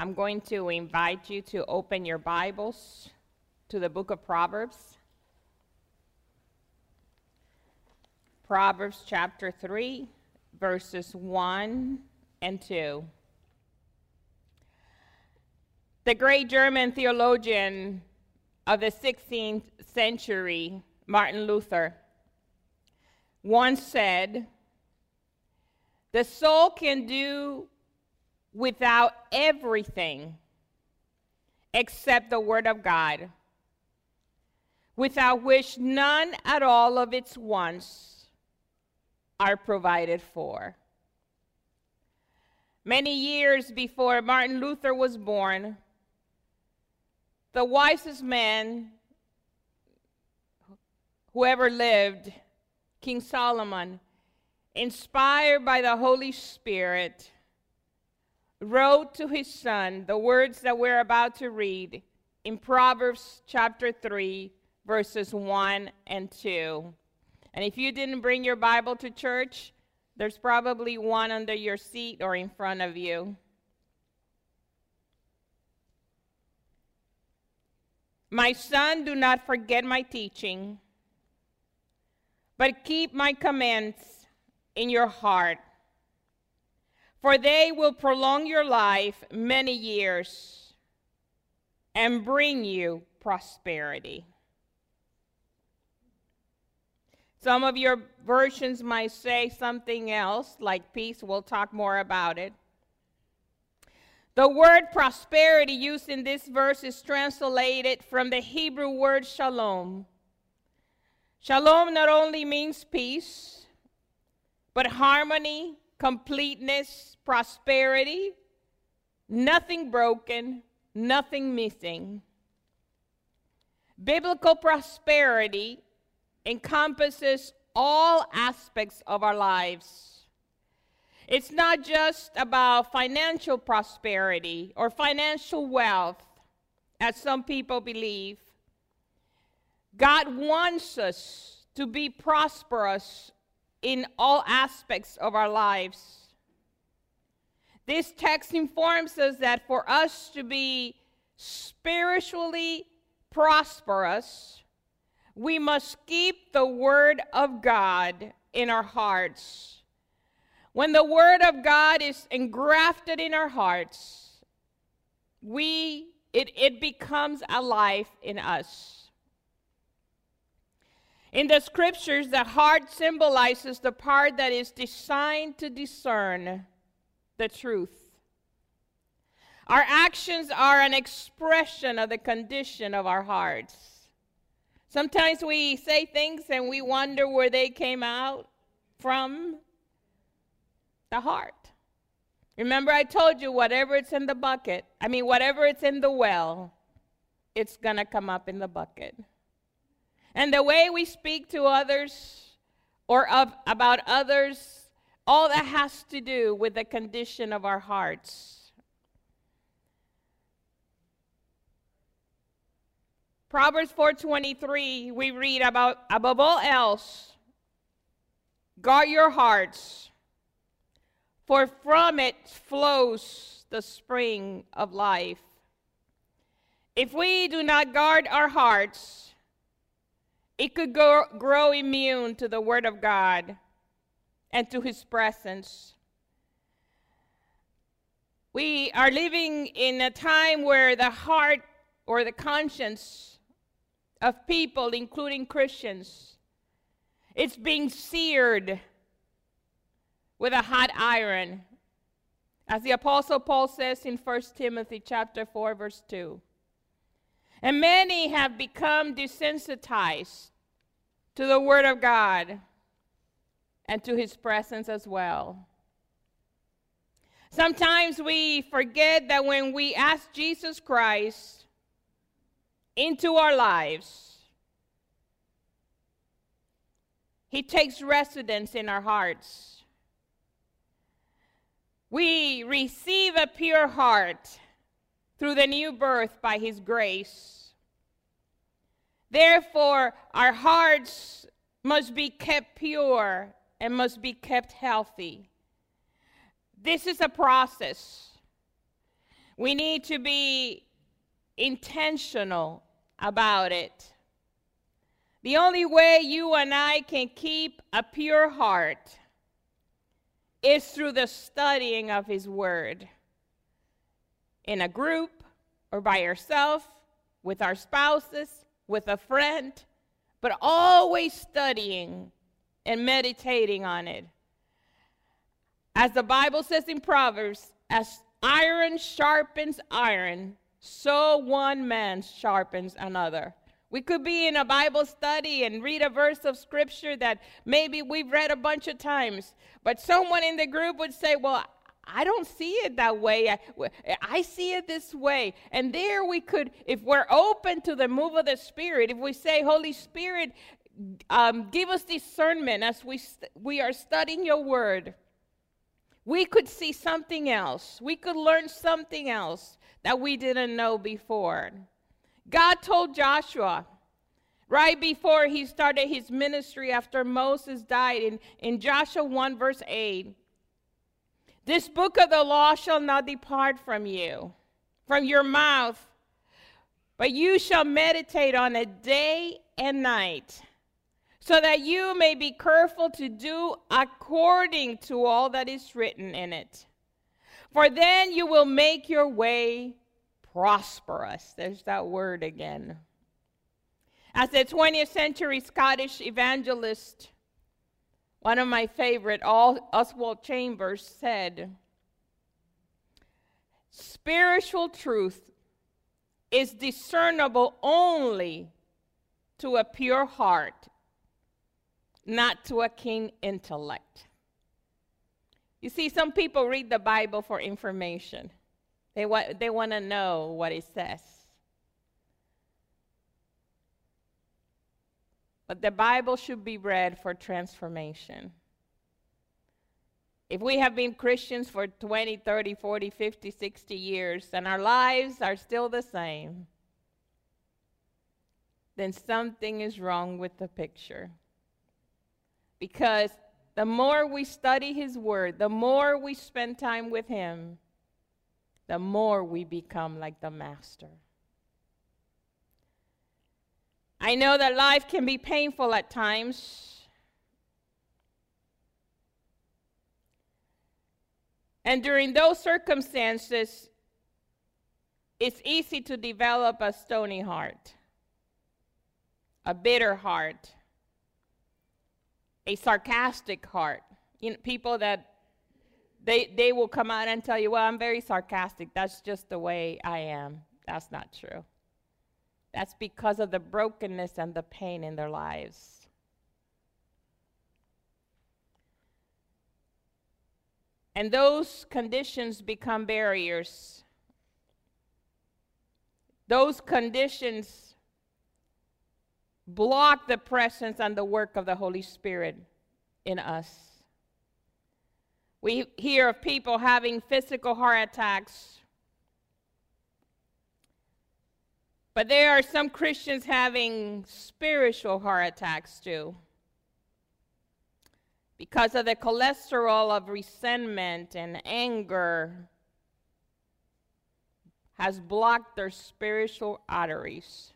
I'm going to invite you to open your Bibles to the book of Proverbs. Proverbs chapter 3, verses 1 and 2. The great German theologian of the 16th century, Martin Luther, once said, The soul can do without everything except the Word of God, without which none at all of its wants are provided for. Many years before Martin Luther was born, the wisest man who ever lived, King Solomon, inspired by the Holy Spirit, wrote to his son the words that we're about to read in Proverbs chapter 3, verses 1 and 2. And if you didn't bring your Bible to church, there's probably one under your seat or in front of you. My son, do not forget my teaching, but keep my commands in your heart for they will prolong your life many years and bring you prosperity. Some of your versions might say something else, like peace. We'll talk more about it. The word prosperity used in this verse is translated from the Hebrew word shalom. Shalom not only means peace, but harmony, completeness, prosperity, nothing broken, nothing missing. Biblical prosperity encompasses all aspects of our lives. It's not just about financial prosperity or financial wealth, as some people believe. God wants us to be prosperous in all aspects of our lives. This text informs us that for us to be spiritually prosperous, we must keep the Word of God in our hearts. When the Word of God is engrafted in our hearts, we, it, it becomes alive in us. In the scriptures, the heart symbolizes the part that is designed to discern the truth. Our actions are an expression of the condition of our hearts. Sometimes we say things and we wonder where they came out from the heart. Remember, I told you whatever it's in the bucket, I mean, whatever it's in the well, it's going to come up in the bucket. And the way we speak to others or of, about others, all that has to do with the condition of our hearts. Proverbs 4:23 we read about above all else guard your hearts for from it flows the spring of life. If we do not guard our hearts, it could grow immune to the Word of God and to His presence. We are living in a time where the heart or the conscience of people, including Christians, it's being seared with a hot iron. As the apostle Paul says in 1 Timothy chapter 4 verse 2. And many have become desensitized to the Word of God and to His presence as well. Sometimes we forget that when we ask Jesus Christ into our lives, He takes residence in our hearts. We receive a pure heart through the new birth by his grace. Therefore, our hearts must be kept pure and must be kept healthy. This is a process. We need to be intentional about it. The only way you and I can keep a pure heart is through the studying of His Word. In a group or by yourself, with our spouses, with a friend, but always studying and meditating on it. As the Bible says in Proverbs, as iron sharpens iron, so one man sharpens another. We could be in a Bible study and read a verse of scripture that maybe we've read a bunch of times, but someone in the group would say, Well, I don't see it that way. I, I, see it this way. And there we could, if we're open to the move of the Spirit, if we say, Holy Spirit, um, give us discernment as we, st- we are studying your word, we could see something else. We could learn something else that we didn't know before. God told Joshua right before he started his ministry after Moses died in, in Joshua 1, verse 8 This book of the law shall not depart from you, from your mouth, but you shall meditate on it day and night so that you may be careful to do according to all that is written in it. For then you will make your way prosperous. There's that word again. As a 20th century Scottish evangelist, one of my favorite, Oswald Chambers, said, Spiritual truth is discernible only to a pure heart not to a keen intellect. You see, some people read the Bible for information, they, wa- they want to know what it says. But the Bible should be read for transformation. If we have been Christians for 20, 30, 40, 50, 60 years and our lives are still the same, then something is wrong with the picture. Because the more we study His Word, the more we spend time with Him, the more we become like the Master. I know that life can be painful at times. And during those circumstances, it's easy to develop a stony heart, a bitter heart, a sarcastic heart. You know, people that they they will come out and tell you, "Well, I'm very sarcastic. That's just the way I am." That's not true. That's because of the brokenness and the pain in their lives. And those conditions become barriers. Those conditions block the presence and the work of the Holy Spirit in us. We hear of people having physical heart attacks. But there are some Christians having spiritual heart attacks too. Because of the cholesterol of resentment and anger has blocked their spiritual arteries.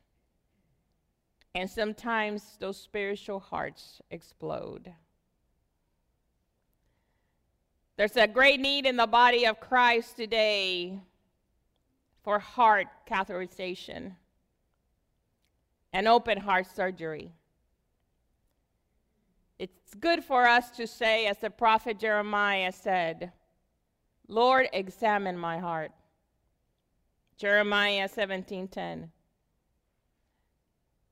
And sometimes those spiritual hearts explode. There's a great need in the body of Christ today for heart catheterization and open heart surgery. It's good for us to say, as the prophet Jeremiah said, Lord, examine my heart. Jeremiah 17:10.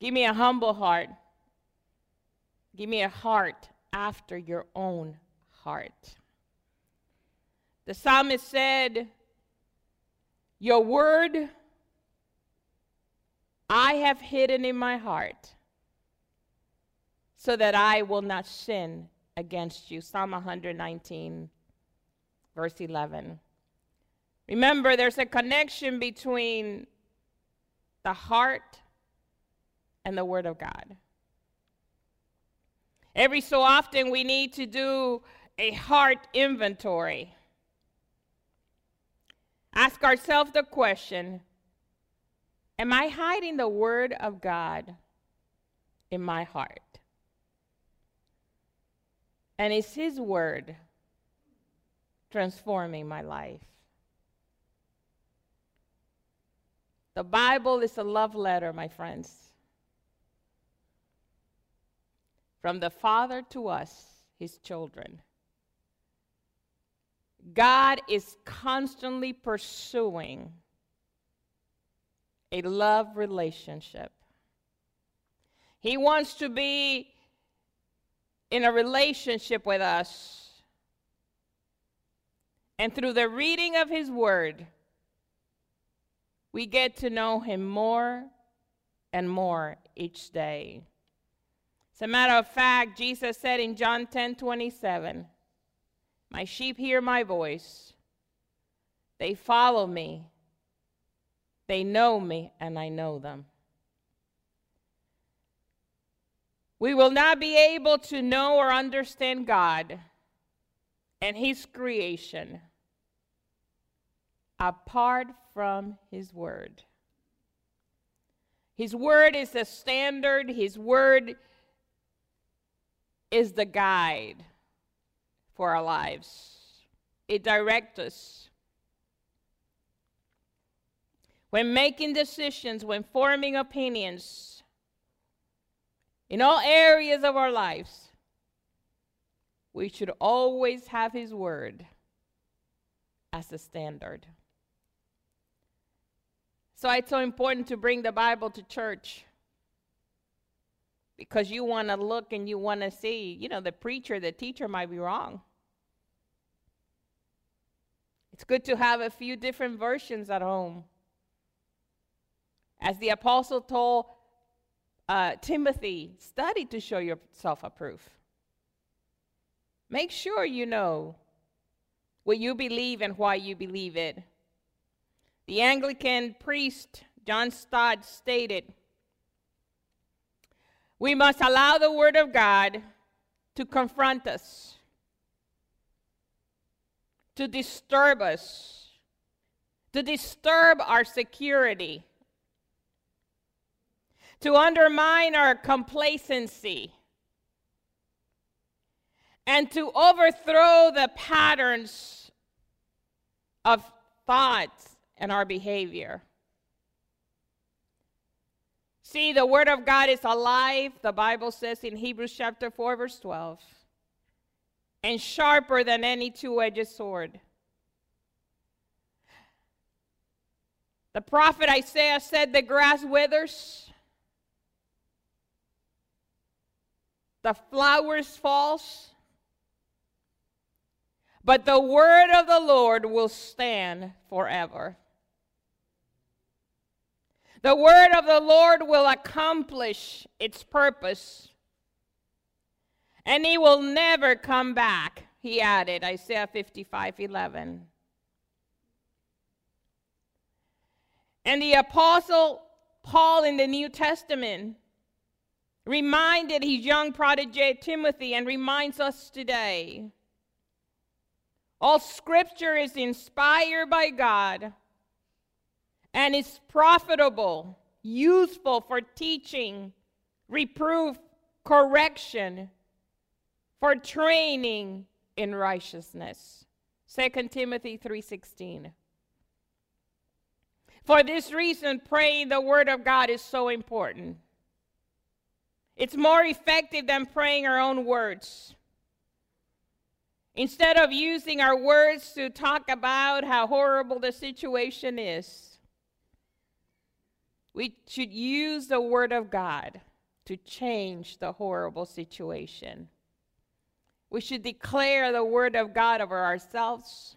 Give me a humble heart. Give me a heart after your own heart. The psalmist said, Your word I have hidden in my heart so that I will not sin against you. Psalm 119, verse 11. Remember, there's a connection between the heart and the Word of God. Every so often, we need to do a heart inventory. ask ourselves the question Am I hiding the Word of God in my heart? And is His Word transforming my life? The Bible is a love letter, my friends. From the Father to us, His children. God is constantly pursuing a love relationship. He wants to be in a relationship with us. And through the reading of His Word, we get to know Him more and more each day. As a matter of fact, Jesus said in John 10 27, My sheep hear my voice, they follow me they know me, and I know them. We will not be able to know or understand God and His creation apart from His Word. His Word is the standard, His Word is the guide for our lives. It directs us. When making decisions, when forming opinions, in all areas of our lives, we should always have His Word as the standard. So it's so important to bring the Bible to church because you want to look and you want to see, you know, the preacher, the teacher might be wrong. It's good to have a few different versions at home. As the apostle told uh, Timothy, study to show yourself approved. Make sure you know what you believe and why you believe it. The Anglican priest, John Stott, stated We must allow the Word of God to confront us, to disturb us, to disturb our security to undermine our complacency, and to overthrow the patterns of thoughts and our behavior. See, the Word of God is alive, the Bible says in Hebrews chapter 4, verse 12, and sharper than any two edged sword. The prophet Isaiah said, The grass withers the flowers falls, but the word of the Lord will stand forever. The word of the Lord will accomplish its purpose, and he will never come back, he added, Isaiah 55 11. And the apostle Paul in the New Testament reminded his young protege Timothy and reminds us today. All scripture is inspired by God and is profitable, useful for teaching, reproof, correction, for training in righteousness. 2 Timothy 3:16. For this reason praying the word of God is so important. It's more effective than praying our own words. Instead of using our words to talk about how horrible the situation is, we should use the Word of God to change the horrible situation. We should declare the Word of God over ourselves,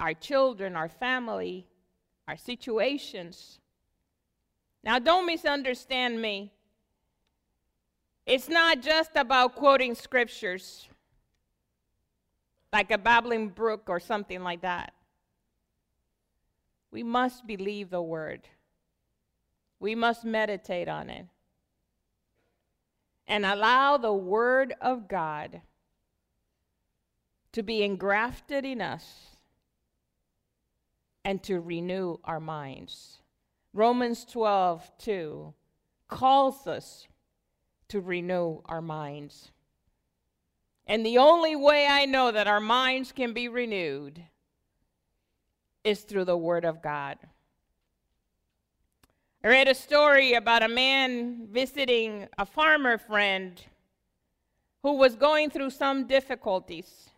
our children, our family, our situations. Now, don't misunderstand me. It's not just about quoting scriptures like a babbling brook or something like that. We must believe the word. We must meditate on it. And allow the word of God to be engrafted in us and to renew our minds. Romans 12, 2 calls us to renew our minds. And the only way I know that our minds can be renewed is through the Word of God. I read a story about a man visiting a farmer friend who was going through some difficulties.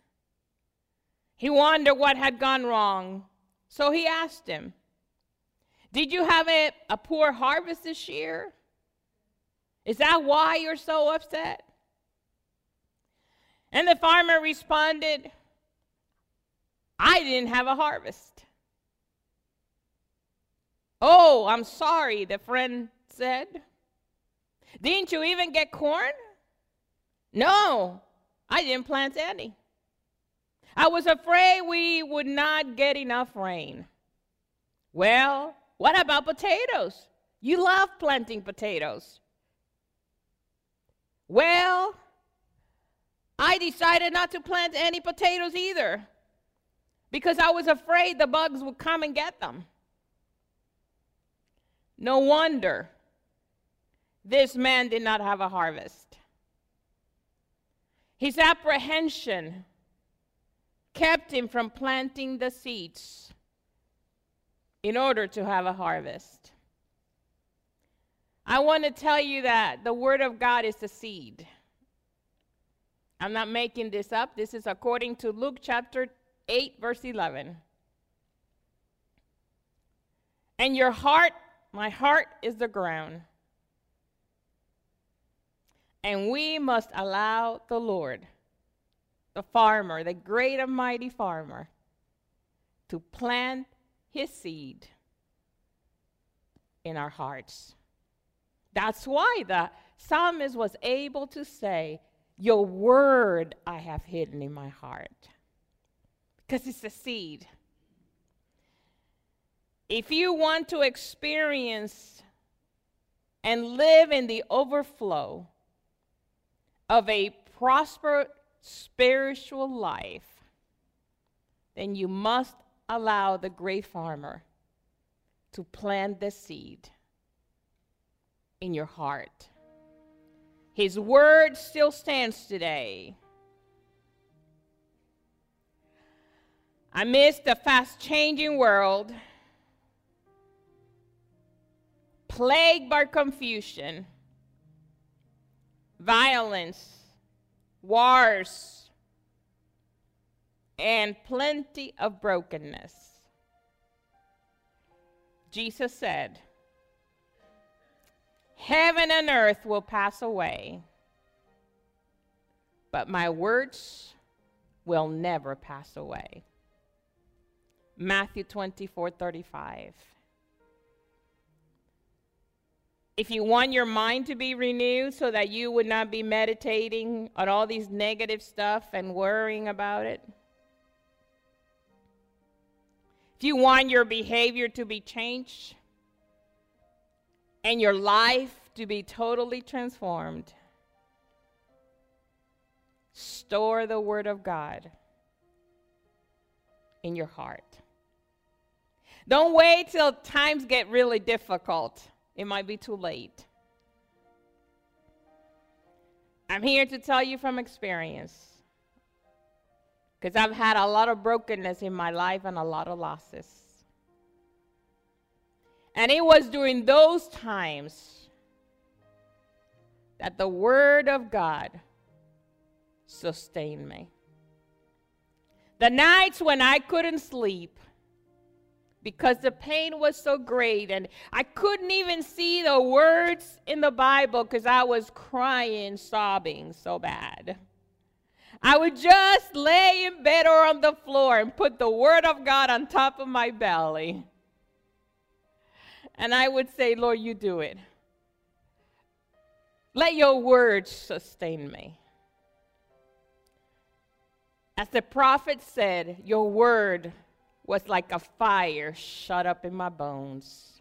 He wondered what had gone wrong, so he asked him, Did you have a, a poor harvest this year? Is that why you're so upset? And the farmer responded, I didn't have a harvest. Oh, I'm sorry, the friend said. Didn't you even get corn? No, I didn't plant any. I was afraid we would not get enough rain. Well, what about potatoes? You love planting potatoes. Well, I decided not to plant any potatoes either because I was afraid the bugs would come and get them. No wonder this man did not have a harvest. His apprehension kept him from planting the seeds in order to have a harvest. I want to tell you that the Word of God is the seed. I'm not making this up. This is according to Luke chapter 8, verse 11. And your heart, my heart is the ground. And we must allow the Lord, the farmer, the great and mighty farmer, to plant his seed in our hearts. That's why the psalmist was able to say, Your word I have hidden in my heart. Because it's a seed. If you want to experience and live in the overflow of a prosperous spiritual life, then you must allow the great farmer to plant the seed in your heart. His word still stands today. Amidst a fast changing world, plagued by confusion, violence, wars, and plenty of brokenness, Jesus said, Heaven and earth will pass away, but my words will never pass away. Matthew 24 35. If you want your mind to be renewed so that you would not be meditating on all these negative stuff and worrying about it, if you want your behavior to be changed, and your life to be totally transformed, store the Word of God in your heart. Don't wait till times get really difficult. It might be too late. I'm here to tell you from experience because I've had a lot of brokenness in my life and a lot of losses. And it was during those times that the Word of God sustained me. The nights when I couldn't sleep because the pain was so great and I couldn't even see the words in the Bible because I was crying, sobbing so bad. I would just lay in bed or on the floor and put the Word of God on top of my belly and I would say, Lord, you do it. Let your words sustain me. As the prophet said, your word was like a fire shut up in my bones.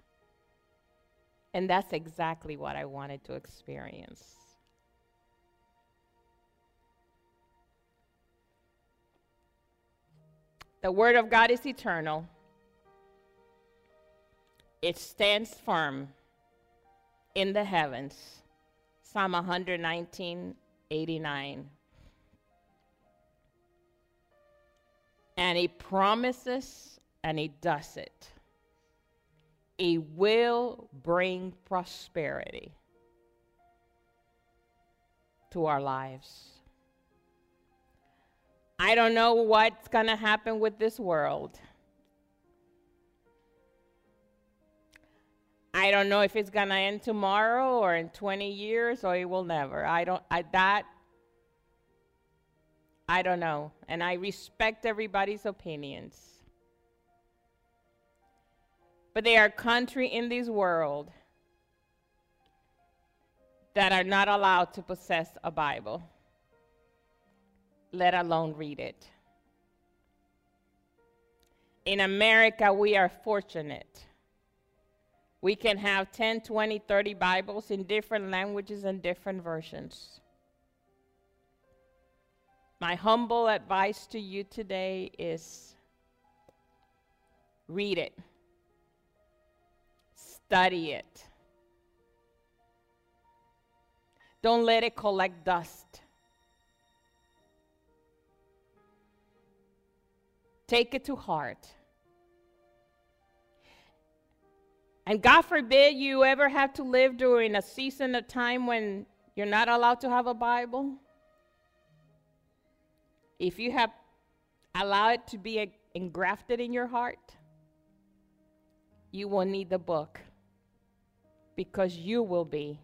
And that's exactly what I wanted to experience. The Word of God is eternal. It stands firm in the heavens. Psalm 119, 89. And he promises and he does it. He will bring prosperity to our lives. I don't know what's going to happen with this world. I don't know if it's to end tomorrow or in 20 years or it will never. I don't I that I don't know. And I respect everybody's opinions. But there are countries in this world that are not allowed to possess a Bible, let alone read it. In America, we are fortunate. We can have 10, 20, 30 Bibles in different languages and different versions. My humble advice to you today is read it, study it. Don't let it collect dust. Take it to heart. And God forbid you ever have to live during a season of time when you're not allowed to have a Bible. If you have allowed it to be engrafted in your heart, you will need the book because you will be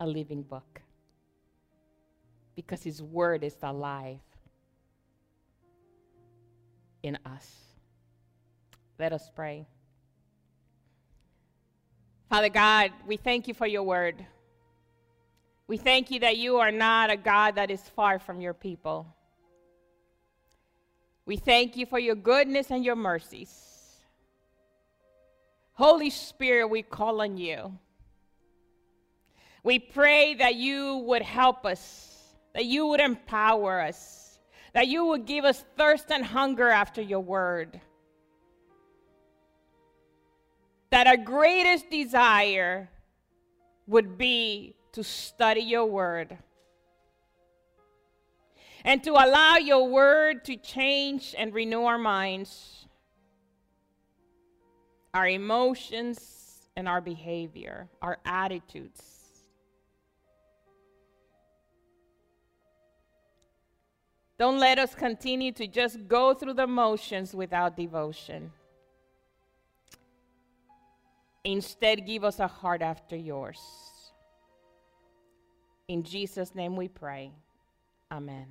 a living book. Because His Word is alive in us. Let us pray. Father God, we thank you for your word. We thank you that you are not a God that is far from your people. We thank you for your goodness and your mercies. Holy Spirit, we call on you. We pray that you would help us, that you would empower us, that you would give us thirst and hunger after your word that our greatest desire would be to study your word and to allow your word to change and renew our minds, our emotions, and our behavior, our attitudes. Don't let us continue to just go through the motions without devotion. Instead, give us a heart after yours. In Jesus' name we pray. Amen.